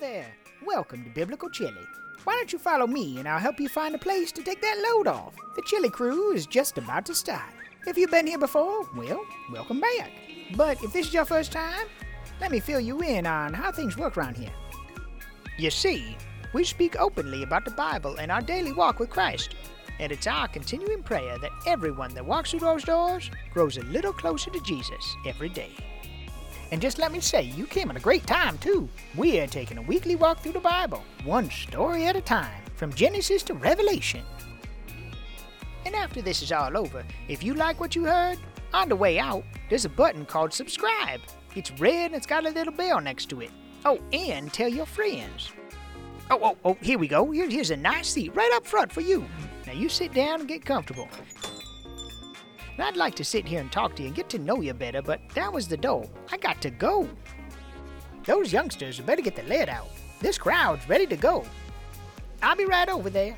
There. Welcome to Biblical Chili. Why don't you follow me and I'll help you find a place to take that load off? The chili crew is just about to start. If you've been here before, well, welcome back. But if this is your first time, let me fill you in on how things work around here. You see, we speak openly about the Bible and our daily walk with Christ. And it's our continuing prayer that everyone that walks through those doors grows a little closer to Jesus every day. And just let me say, you came at a great time, too. We are taking a weekly walk through the Bible, one story at a time, from Genesis to Revelation. And after this is all over, if you like what you heard, on the way out, there's a button called subscribe. It's red and it's got a little bell next to it. Oh, and tell your friends. Oh, oh, oh, here we go. Here, here's a nice seat right up front for you. Now you sit down and get comfortable. And I'd like to sit here and talk to you and get to know you better, but that was the door. I got to go. Those youngsters better get the lead out. This crowd's ready to go. I'll be right over there.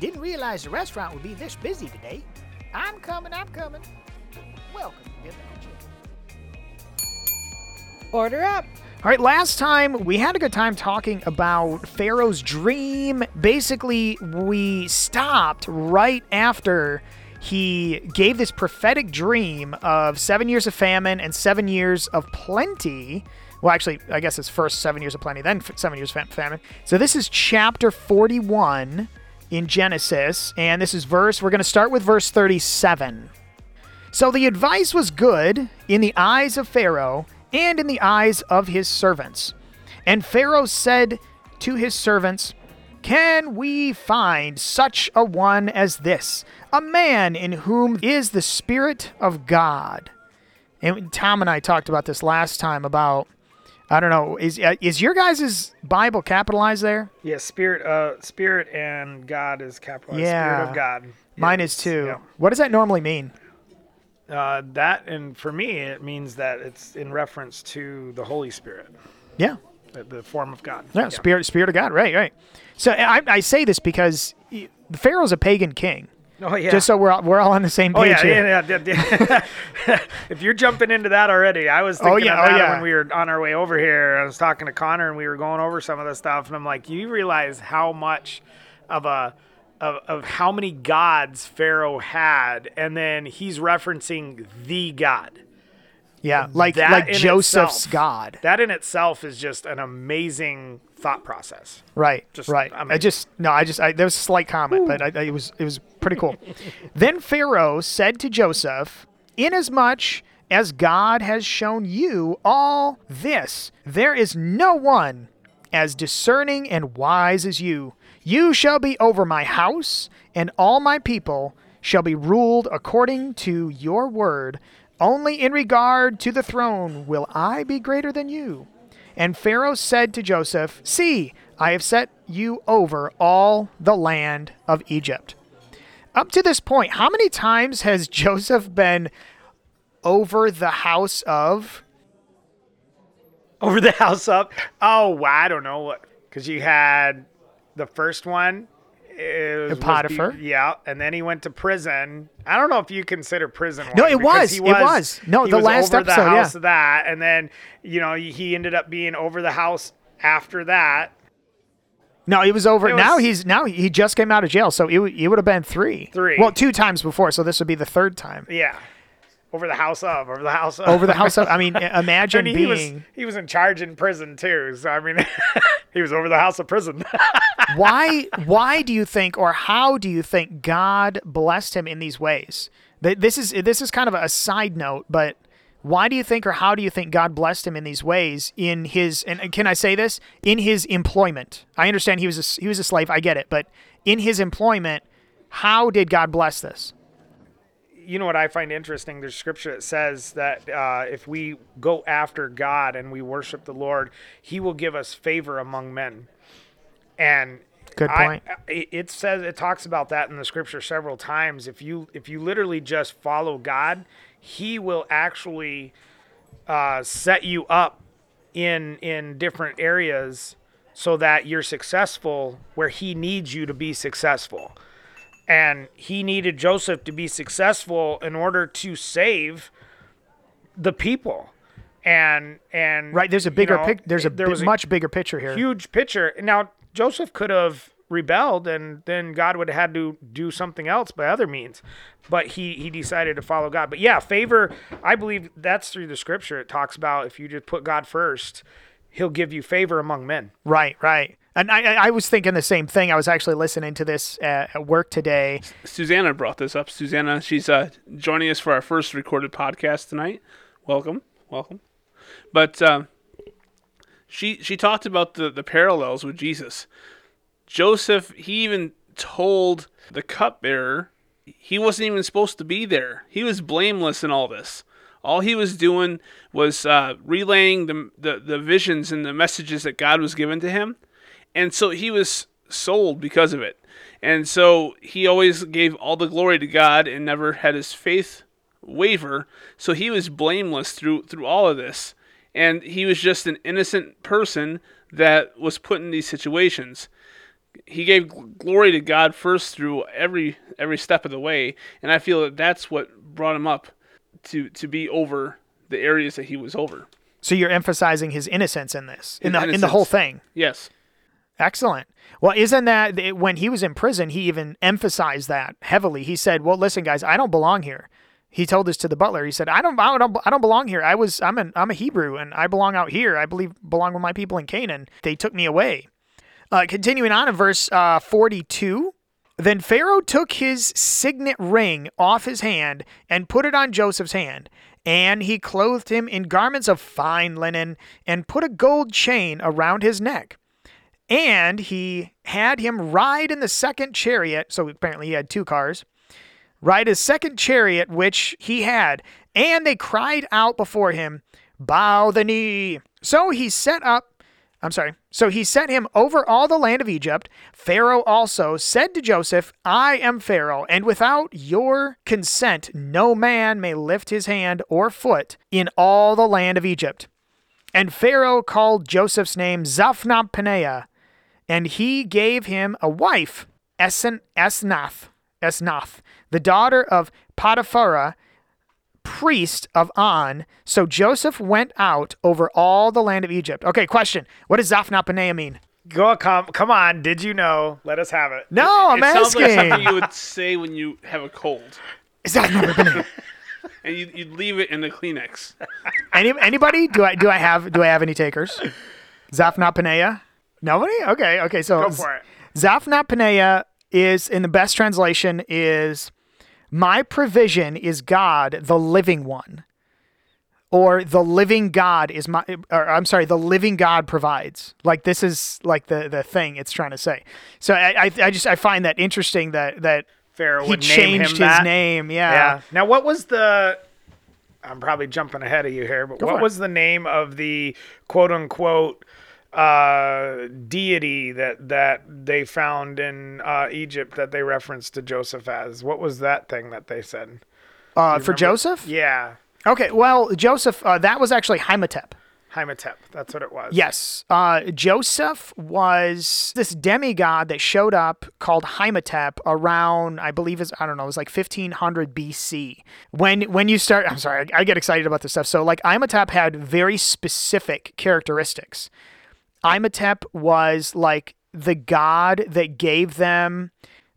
Didn't realize the restaurant would be this busy today. I'm coming, I'm coming. Welcome to Biblical. Order up. All right, last time we had a good time talking about Pharaoh's dream. Basically, we stopped right after he gave this prophetic dream of seven years of famine and seven years of plenty. Well, actually, I guess it's first seven years of plenty, then seven years of famine. So this is chapter 41 in Genesis, and this is verse, we're going to start with verse 37. So the advice was good in the eyes of Pharaoh and in the eyes of his servants. And Pharaoh said to his servants, Can we find such a one as this, a man in whom is the Spirit of God? And Tom and I talked about this last time about. I don't know. Is uh, is your guys' Bible capitalized there? Yeah, spirit, uh, spirit, and God is capitalized. Yeah. Spirit of God. Mine is too. yeah. What does that normally mean? Uh, that and for me, it means that it's in reference to the Holy Spirit, Yeah. The, the form of God. Yeah, spirit, spirit of God. Right, right. So I, I say this because Pharaoh's a pagan king. Oh yeah. Just so we're all, we're all on the same Oh page yeah, here. yeah, yeah, yeah. if you're jumping into that already, I was oh, thinking Oh, yeah, oh, yeah. when we were on our way over here. I was talking to Connor and we were going over some of the stuff, and I'm like, you realize how much of a of, of how many gods Pharaoh had, and then he's referencing the God. Yeah, like That like Joseph's itself- God. That in itself is just an amazing thought process. Right, Just- right. I I, just no, I just I, there was a slight comment, but I, I, it was it was pretty cool. then Pharaoh said to Joseph, "Inasmuch as God has shown you all this, there is no one as discerning and wise as you. You shall be over my house, and all my people shall be ruled according to your word. Only in regard to the throne will I be greater than you." And Pharaoh said to Joseph, See, I have set you over all the land of Egypt. Up to this point, how many times has Joseph been over the house of? over the house of? Oh, I don't know what because you had the first one. It was, Potiphar. was yeah, and then he went to prison. I don't know if you consider prison. No, it was, he it was. No, he the was last episode, The yeah. house of that, and then you know he ended up being over the house after that. No, he was over. It now was- he's now he just came out of jail, so it, it would have been three. Three. Well, two times before, so this would be the third time. Yeah, over the house of, over the house of, Over the house of. I mean, imagine And he was being. he was in charge in prison too. So I mean, he was over the house of prison. why why do you think or how do you think God blessed him in these ways? Th- This is this is kind of a side note, but why do you think or how do you think God blessed him in these ways in his and can I say this in his employment? I understand he was a, he was a slave, I get it, but in his employment, how did God bless this? You know what I find interesting? There's scripture that says that uh, if we go after God and we worship the Lord, He will give us favor among men. And Good point. it it says it talks about that in the scripture several times. If you if you literally just follow God, He will actually uh, set you up in in different areas so that you're successful where He needs you to be successful and he needed Joseph to be successful in order to save the people. and and Right. There's a you bigger know, pic. There's a there was a much bigger picture here. huge picture. Now Joseph could have rebelled, and then God would have had to do something else by other means. But he he decided to follow God. But yeah, favor. I believe that's through the scripture. It talks about if you just put God first, He'll give you favor among men. Right. Right. And I, I was thinking the same thing. I was actually listening to this at, work today. Susanna brought this up. Susanna, she's uh, joining us for our first recorded podcast tonight. Welcome, welcome. But um, she she talked about the, the parallels with Jesus. Joseph, he even told the cupbearer he wasn't even supposed to be there. He was blameless in all this. All he was doing was uh, relaying the, the the visions and the messages that God was given to him, and so he was sold because of it. And so he always gave all the glory to God and never had his faith waver. So he was blameless through through all of this. And he was just an innocent person that was put in these situations. He gave gl- glory to God first through every every step of the way, and I feel that that's what brought him up to to be over the areas that he was over. So you're emphasizing his innocence in this, in His the in the whole thing. Yes. Excellent. Well, isn't that th- when he was in prison, he even emphasized that heavily. He said, "Well, listen, guys, I don't belong here." He told this to the butler. He said, "I don't, I don't, I don't belong here. I was, I'm an, I'm a Hebrew, and I belong out here. I believe belong with my people in Canaan. They took me away." Uh, continuing on in verse uh, 42. Then Pharaoh took his signet ring off his hand and put it on Joseph's hand. And he clothed him in garments of fine linen and put a gold chain around his neck. And he had him ride in the second chariot. So apparently he had two cars. Ride his second chariot, which he had. And they cried out before him, Bow the knee. So he set up I'm sorry. So he set him over all the land of Egypt. Pharaoh also said to Joseph, I am Pharaoh, and without your consent, no man may lift his hand or foot in all the land of Egypt. And Pharaoh called Joseph's name Zaphnath Paneah, and he gave him a wife, Esen- Esnath, Esnath, the daughter of Potiphar, priest of On. So Joseph went out over all the land of Egypt. Okay, question. What does Zaphnath Paneah mean? Go come come on. Did you know? Let us have it. No, I'm it sounds like something you would say when you have a cold, Zaphnath Paneah. and you'd, you'd leave it in the Kleenex. Any, anybody? Do I do I have do I have any takers? Zaphnath Paneah? Nobody? Okay, okay. So Go for it. Paneah is in the best translation is my provision is God, the living one. Or the living God is my or I'm sorry, the living God provides. Like this is like the the thing it's trying to say. So I I, I just I find that interesting that that Pharaoh he changed him his that. name. Yeah. Yeah. Now, what was the? I'm probably jumping ahead of you here, but for what was the name of the quote unquote uh, deity that that they found in uh, Egypt that they referenced to Joseph as? What was that thing that they said? Uh, for Joseph? Yeah, Okay, well, Joseph, uh, that was actually Imhotep. Imhotep. That's what it was. Yes. Uh, Joseph was this demigod that showed up called Imhotep around, I believe is I don't know, it was like 1500 BC. When when you start, I'm sorry, I, I get excited about this stuff. So like Imhotep had very specific characteristics. Imhotep was like the god that gave them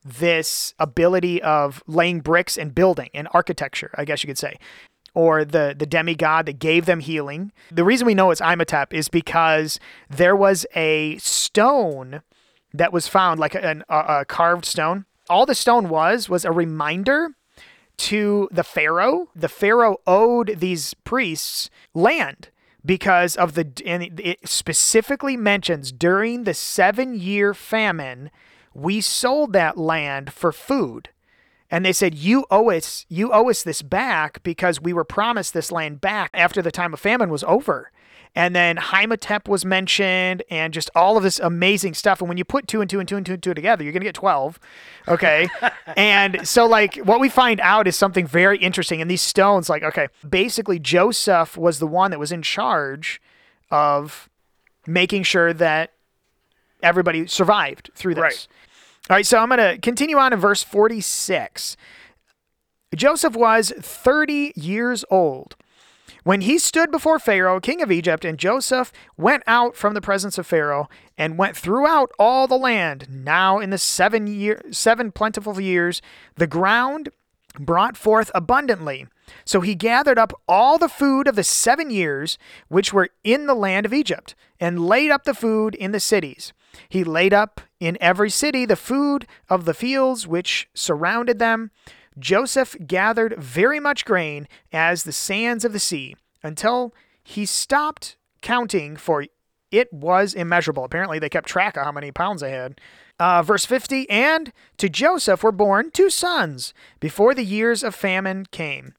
this ability of laying bricks and building and architecture, I guess you could say or the the demigod that gave them healing. The reason we know it's Imhotep is because there was a stone that was found, like an, a, a carved stone. All the stone was was a reminder to the pharaoh. The pharaoh owed these priests land because of the and it specifically mentions during the 7-year famine we sold that land for food. And they said you owe us you owe us this back because we were promised this land back after the time of famine was over and then Imhotep was mentioned and just all of this amazing stuff. And when you put two and two and two and two and two together you're going to get 12 okay? And so like what we find out is something very interesting. And these stones like okay basically Joseph was the one that was in charge of making sure that everybody survived through this. Right. all right, so I'm going to continue on in verse 46. Joseph was 30 years old When he stood before Pharaoh, king of Egypt, and Joseph went out from the presence of Pharaoh and went throughout all the land. Now in the seven year seven plentiful years, the ground brought forth abundantly. So he gathered up all the food of the seven years which were in the land of Egypt, and laid up the food in the cities. He laid up in every city the food of the fields which surrounded them. Joseph gathered very much grain as the sands of the sea, until he stopped counting, for it was immeasurable. Apparently, they kept track of how many pounds they had. Uh, verse 50 And to Joseph were born two sons before the years of famine came.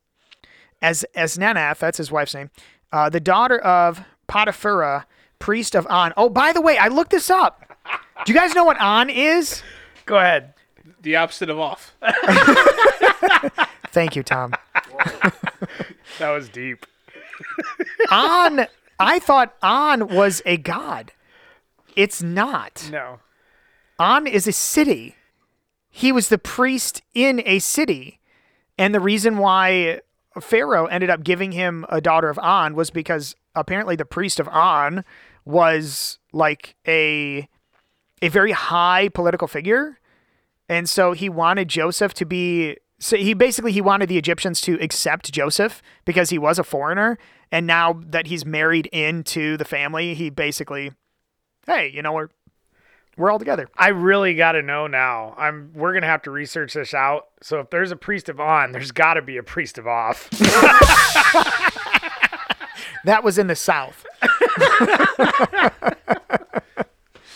As, as that's his wife's name, uh, the daughter of Poti-Pherah, priest of On. Oh, by the way, I looked this up. Do you guys know what On is? Go ahead. The opposite of off. Thank you, Tom. That was deep. On, I thought On was a god. It's not. No. On is a city. He was the priest in a city. And the reason why Pharaoh ended up giving him a daughter of On was because apparently the priest of On was like a a very high political figure. And so he wanted Joseph to be so he basically he wanted the Egyptians to accept Joseph because he was a foreigner and now that he's married into the family, he basically hey, you know, we're we're all together. I really got to know now. I'm. We're gonna have to research this out. So if there's a priest of on, there's got to be a priest of off. That was in the south.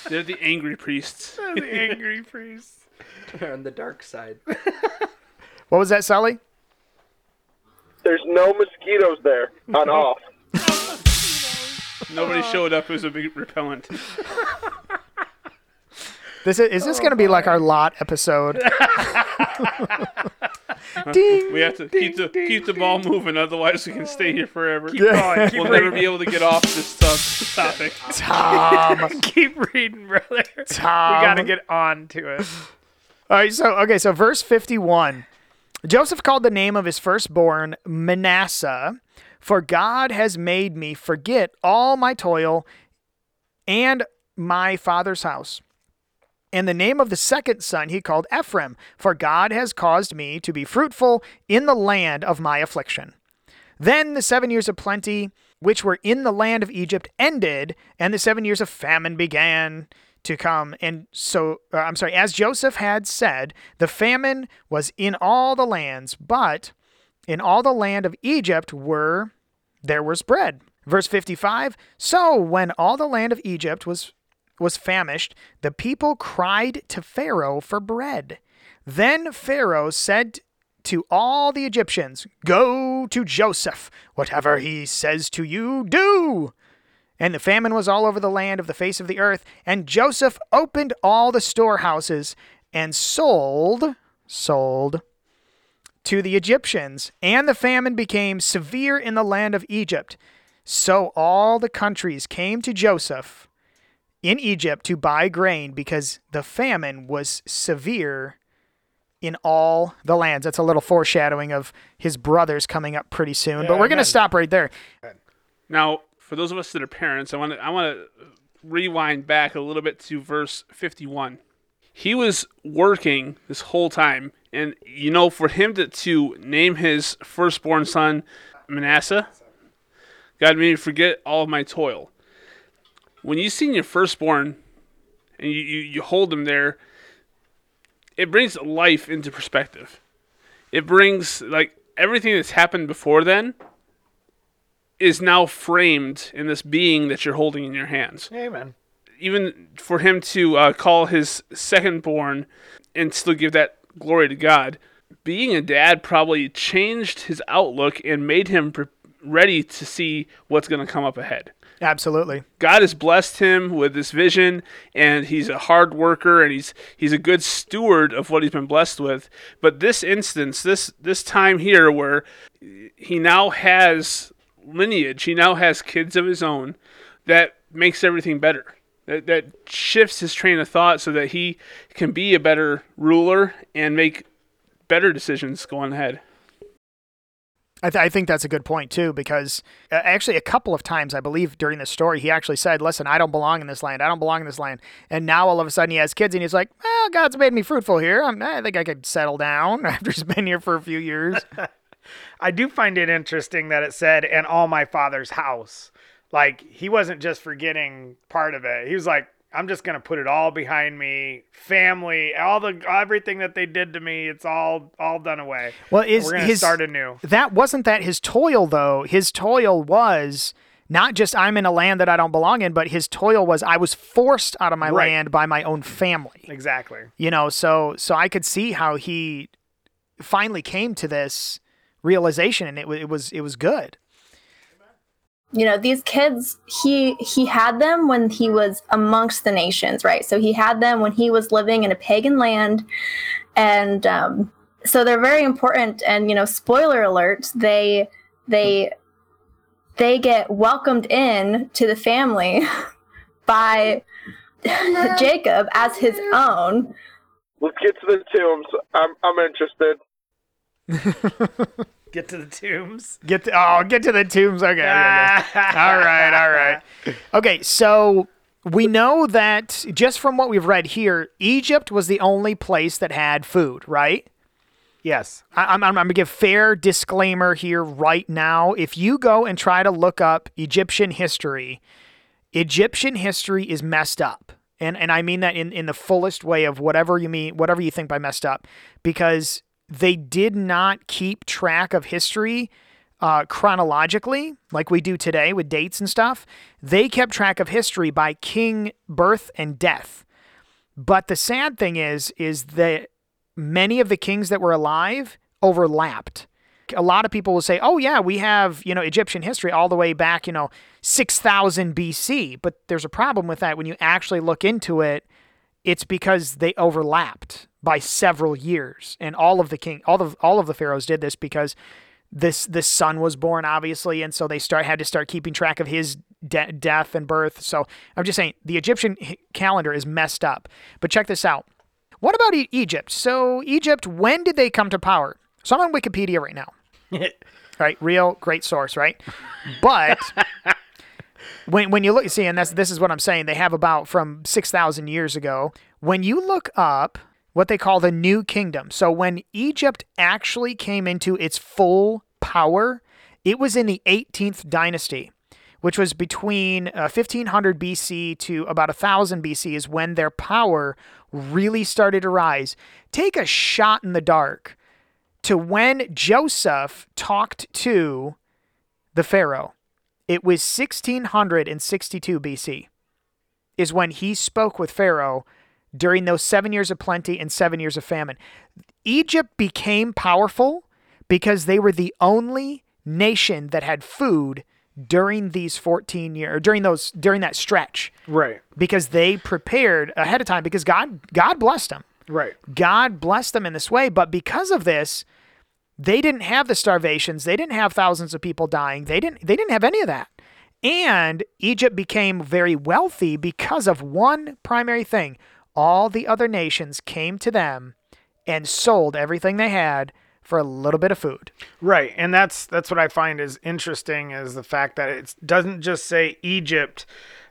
They're the angry priests. the angry priest. on the dark side. What was that, Sally? There's no mosquitoes there on off. Nobody showed up. It was a big repellent. This is, is this oh, going to be like our lot episode? Ding. We have to keep the keep the ball moving, otherwise we can stay here forever. Going, keep we'll reading. never be able to get off this topic. Tom. Keep reading, brother. Tom. We got to get on to it. All right, so okay, so verse 51. Joseph called the name of his firstborn Manasseh, for God has made me forget all my toil and my father's house. And the name of the second son he called Ephraim, for God has caused me to be fruitful in the land of my affliction. Then the seven years of plenty, which were in the land of Egypt, ended, and the seven years of famine began to come. And so, uh, I'm sorry, as Joseph had said, the famine was in all the lands, but in all the land of Egypt were there was bread. Verse 55 So when all the land of Egypt was was famished, the people cried to Pharaoh for bread. Then Pharaoh said to all the Egyptians, Go to Joseph. Whatever he says to you, do. And the famine was all over the land of the face of the earth. And Joseph opened all the storehouses and sold, sold to the Egyptians. And the famine became severe in the land of Egypt. So all the countries came to Joseph in Egypt to buy grain because the famine was severe in all the lands. That's a little foreshadowing of his brothers coming up pretty soon. but we're going to stop right there. Now, for those of us that are parents, I want to I want to rewind back a little bit to verse 51. He was working this whole time, and you know, for him to, to name his firstborn son Manasseh, God made me forget all of my toil. When you see your firstborn and you, you, you hold him there, it brings life into perspective. It brings like everything that's happened before then is now framed in this being that you're holding in your hands. Amen. Even for him to uh, call his second born and still give that glory to God, being a dad probably changed his outlook and made him pre- ready to see what's going to come up ahead. Absolutely. God has blessed him with this vision, and he's a hard worker, and he's he's a good steward of what he's been blessed with. But this instance, this this time here, where he now has lineage, he now has kids of his own, that makes everything better. That that shifts his train of thought so that he can be a better ruler and make better decisions going ahead. I, th- I think that's a good point too, because uh, actually a couple of times I believe during the story he actually said, "Listen, I don't belong in this land. I don't belong in this land." And now all of a sudden he has kids, and he's like, "Well, God's made me fruitful here. I'm, I think I could settle down after he's been here for a few years." I do find it interesting that it said, "and all my father's house." Like he wasn't just forgetting part of it. He was like, "I'm just gonna put it all behind me. Family, all the everything that they did to me. It's all all done away. Well, is We're gonna his start anew." that wasn't that his toil though? His toil was not just I'm in a land that I don't belong in, but his toil was I was forced out of my Right. land by my own family. Exactly. you know so so i could see how he finally came to this realization and it, wa- it was it was good. You know these kids he he had them when he was amongst the nations right? So he had them when he was living in a pagan land and um, so they're very important and you know spoiler alert they they they get welcomed in to the family by jacob as his own. Let's get to the tombs. I'm I'm interested. Get to the tombs. get to, oh get to the tombs okay, okay, okay. all right all right okay so we know that just from what we've read here egypt was the only place that had food right Yes. I- I'm, I'm, I'm gonna give fair disclaimer here right now. If you go and try to look up Egyptian history, Egyptian history is messed up, and and I mean that in in the fullest way of whatever you mean, whatever you think by messed up, because they did not keep track of history uh, chronologically like we do today with dates and stuff. They kept track of history by king birth and death. But the sad thing is, is that many of the kings that were alive overlapped. A lot of people will say, "Oh yeah, we have, you know, Egyptian history all the way back, you know, 6000 BC." But there's a problem with that when you actually look into it. It's because they overlapped by several years, and all of the king, all of all of the pharaohs did this because this this son was born, obviously, and so they start had to start keeping track of his de- death and birth. So I'm just saying the Egyptian calendar is messed up. But check this out. What about e- Egypt? So, Egypt, when did they come to power? So, I'm on Wikipedia right now. right, real great source, right? But when when you look, see, and that's this is what I'm saying. They have about from six thousand years ago. When you look up what they call the New Kingdom, so when Egypt actually came into its full power, it was in the 18th dynasty which was between uh, 1500 BC to about 1000 BC, is when their power really started to rise. Take a shot in the dark to when Joseph talked to the Pharaoh. It was 1662 BC, is when he spoke with Pharaoh during those seven years of plenty and seven years of famine. Egypt became powerful because they were the only nation that had food during these 14 years during those during that stretch Right. because they prepared ahead of time because God God blessed them. Right. God blessed them in this way, but because of this, they didn't have the starvations, they didn't have thousands of people dying. They didn't they didn't have any of that. And Egypt became very wealthy because of one primary thing. All the other nations came to them and sold everything they had for a little bit of food. Right, and that's that's what I find is interesting is the fact that it doesn't just say Egypt.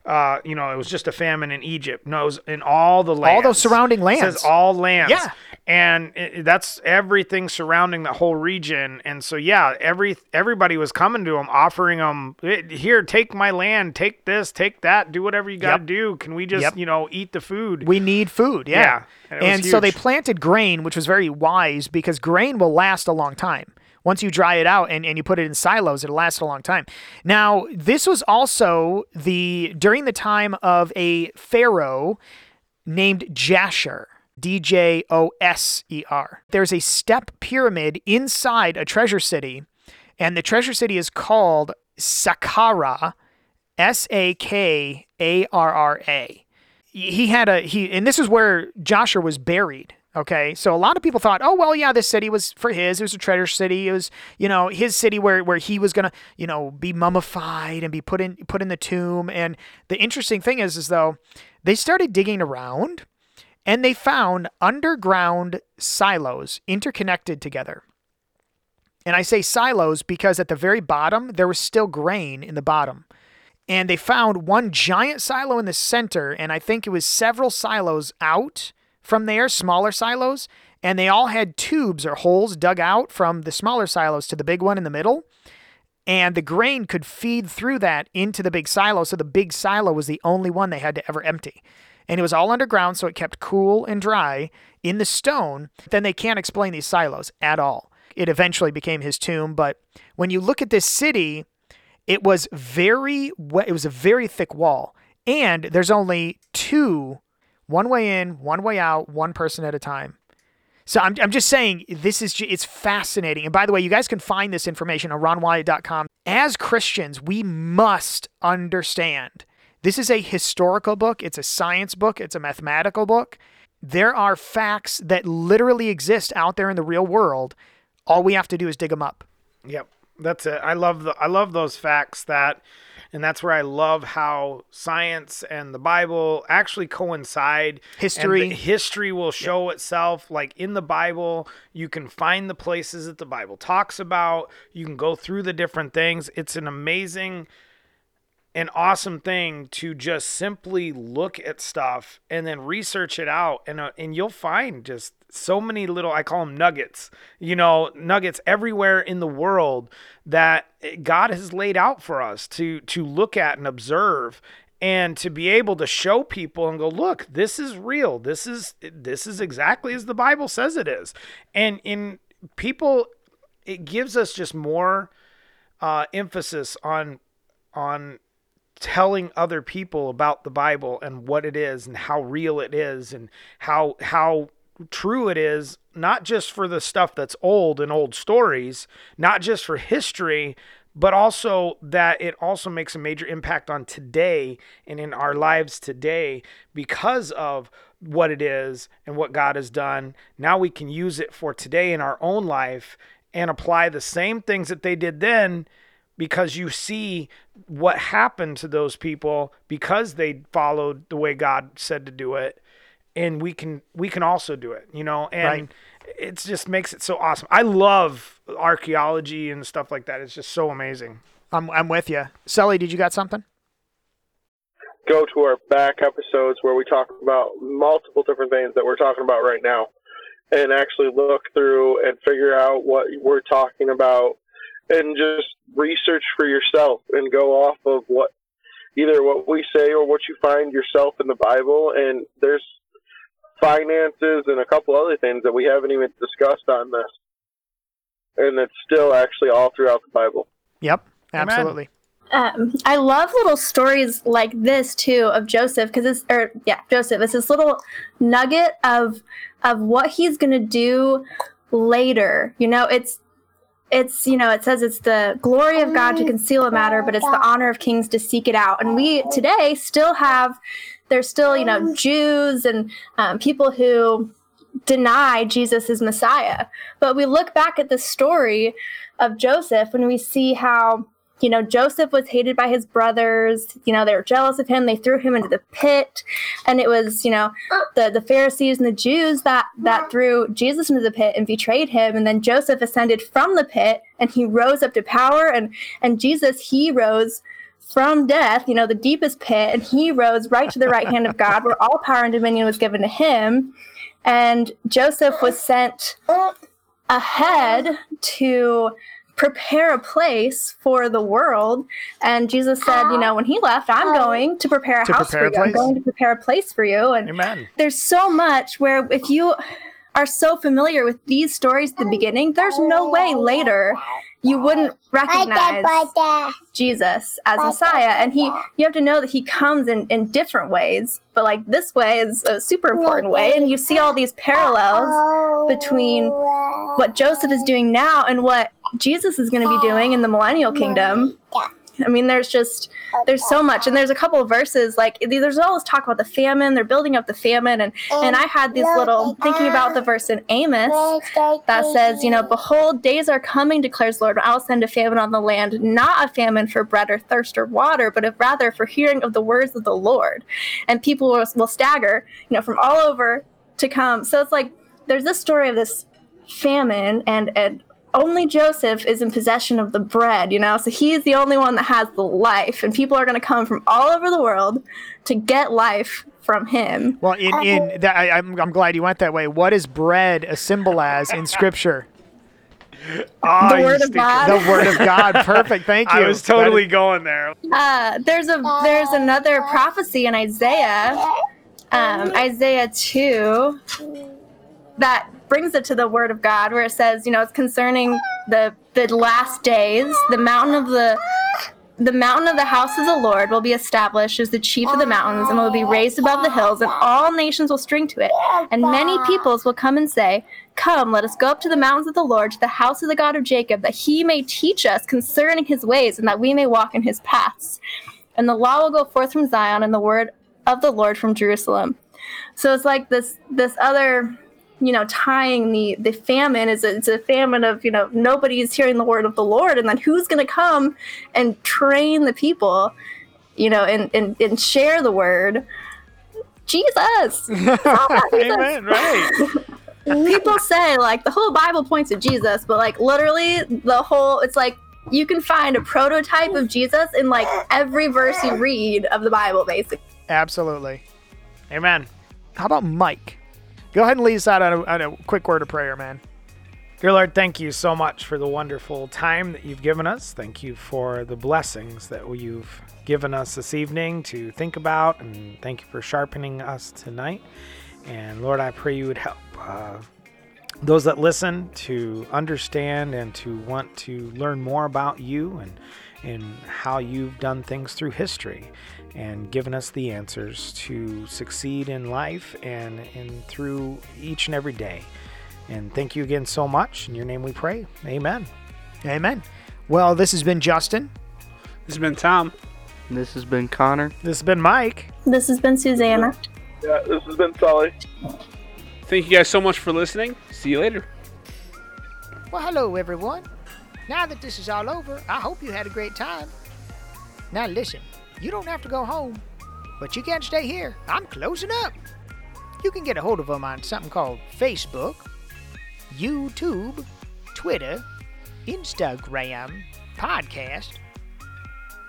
Uh, you know, it was just a famine in Egypt. No, it was in all the lands. All those surrounding It lands. says all lands. Yeah. and it, that's everything surrounding the whole region. And so, yeah, every everybody was coming to him, offering him, here, take my land, take this, take that, do whatever you got to Yep. do. Can we just, Yep. you know, eat the food? We need food, yeah. Yeah, and And, so they planted grain, which was very wise because grain will last a long time. Once you dry it out and, and you put it in silos, it'll last a long time. Now, this was also the during the time of a pharaoh named Djoser. D J O S E R. There's a step pyramid inside a treasure city, and the treasure city is called Saqqara, S A K A R R A he had a he and this is where Joshua was buried. Okay, so a lot of people thought, oh well, yeah, this city was for his. It was a treasure city. It was you know his city where where he was gonna you know be mummified and be put in put in the tomb. And the interesting thing is, is though they started digging around and they found underground silos interconnected together. And I say silos because at the very bottom, there was still grain in the bottom. And they found one giant silo in the center, and I think it was several silos out from there, smaller silos, and they all had tubes or holes dug out from the smaller silos to the big one in the middle. And the grain could feed through that into the big silo. So the big silo was the only one they had to ever empty. And it was all underground, so it kept cool and dry in the stone. Then they can't explain these silos at all. It eventually became his tomb. But when you look at this city, it was very it was a very thick wall. And there's only two, one way in, one way out, one person at a time. So I'm, I'm just saying this is it's fascinating. And by the way, you guys can find this information on ronwyatt.com. As Christians, we must understand this is a historical book, it's a science book, it's a mathematical book. There are facts that literally exist out there in the real world. All we have to do is dig them up. Yep, that's it. I love the I love those facts that, and that's where I love how science and the Bible actually coincide. History. history will show itself. Like in the Bible, you can find the places that the Bible talks about. You can go through the different things. It's an amazing an awesome thing to just simply look at stuff and then research it out. And uh, and you'll find just so many little I call them nuggets you know nuggets everywhere in the world that God has laid out for us to to look at and observe and to be able to show people and go look this is real. This is this is exactly as the bible says it is. And in people it gives us just more uh, emphasis on on telling other people about the Bible and what it is and how real it is and how how true it is not just for the stuff that's old and old stories not just for history but also that it also makes a major impact on today and in our lives today because of what it is and what God has done. Now we can use it for today in our own life and apply the same things that they did then because you see what happened to those people because they followed the way God said to do it and we can we can also do it you know and Right. it just makes it so awesome I love archaeology and stuff like that it's just so amazing I'm, I'm with you. Sully, did you got something? Go to our back episodes where we talk about multiple different things that we're talking about right now and actually look through and figure out what we're talking about and just research for yourself and go off of what either what we say or what you find yourself in the Bible and there's finances and a couple other things that we haven't even discussed on this and it's still actually all throughout the Bible. Yep, absolutely. um, I love little stories like this too of Joseph because it's or yeah Joseph. It's this little nugget of of what he's gonna do later. You know, it's it's you know it says it's the glory of God to conceal a matter, but it's the honor of kings to seek it out. And we today still have there's still you know Jews and um, people who deny Jesus is Messiah. But we look back at the story of Joseph and we see how you know, Joseph was hated by his brothers. You know, they were jealous of him. They threw him into the pit. And it was, you know, the, the Pharisees and the Jews that, that threw Jesus into the pit and betrayed him. And then Joseph ascended from the pit and he rose up to power. And, and Jesus, he rose from death, you know, the deepest pit, and he rose right to the right hand of God, where all power and dominion was given to him. And Joseph was sent ahead to prepare a place for the world. And Jesus said, you know, when he left, I'm going to prepare a To house prepare a for you. I'm going to prepare a place for you. And amen there's so much where if you are so familiar with these stories at the beginning, there's no way later you wouldn't recognize Jesus as Messiah. And he you have to know that he comes in, in different ways. But like this way is a super important way. And you see all these parallels between what Joseph is doing now and what Jesus is going to be doing in the millennial kingdom. Yeah. I mean, there's just there's so much, and there's a couple of verses like there's all this talk about the famine. They're building up the famine, and and I had these little thinking about the verse in Amos that says, you know, behold, days are coming, declares the Lord, I will send a famine on the land, not a famine for bread or thirst or water, but of rather for hearing of the words of the Lord, and people will, will stagger, you know, from all over to come. So it's like there's this story of this famine and and only Joseph is in possession of the bread, you know? So he is the only one that has the life, and people are going to come from all over the world to get life from him. Well, in in that, I, I'm I'm glad you went that way. What is bread a symbol as in Scripture? Oh, the word of God. The Word of God. Perfect. Thank you. I was totally is- going there. Uh, there's a there's another prophecy in Isaiah, um, Isaiah two, that brings it to the word of God, where it says, you know, it's concerning the the last days. The mountain of the the mountain of the house of the Lord will be established as the chief of the mountains, and will be raised above the hills, and all nations will string to it. And many peoples will come and say, Come, let us go up to the mountains of the Lord, to the house of the God of Jacob, that he may teach us concerning his ways, and that we may walk in his paths. And the law will go forth from Zion, and the word of the Lord from Jerusalem. So it's like this this other you know tying the the famine is it's a famine of you know nobody's hearing the word of the lord and then who's going to come and train the people you know and and, and share the word jesus It's all about Jesus. Amen. Right. people say like the whole bible points to jesus but like literally the whole it's like you can find a prototype of jesus in like every verse you read of the bible basically Absolutely. Amen. How about Mike? Go ahead and lead us out on a, on a quick word of prayer, man. Dear Lord, thank you so much for the wonderful time that you've given us. Thank you for the blessings that you've given us this evening to think about, and thank you for sharpening us tonight. And Lord, I pray you would help uh, those that listen to understand and to want to learn more about you and and how you've done things through history and given us the answers to succeed in life and, and through each and every day. And thank you again so much. In your name we pray. Amen. Amen. Well, this has been Justin. This has been Tom. This has been Connor. This has been Mike. this has been susanna Yeah, this has been Sully. Thank you guys so much for listening. See you later. Well, hello, everyone. Now that this is all over, I hope you had a great time. Now, listen, you don't have to go home, but you can't stay here. I'm closing up. You can get a hold of them on something called Facebook, YouTube, Twitter, Instagram, podcast.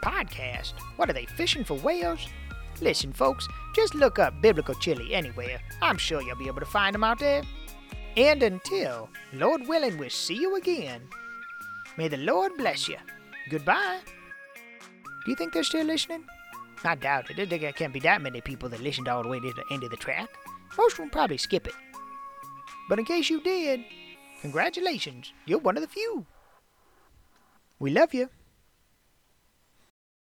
Podcast? What are they, fishing for whales? Listen, folks, just look up Biblical Chili anywhere. I'm sure you'll be able to find them out there. And until, Lord willing, we'll see you again. May the Lord bless you. Goodbye. Do you think they're still listening? I doubt it. There there can't be that many people that listened all the way to the end of the track. Most of them probably skip it. But in case you did, congratulations. You're one of the few. We love you.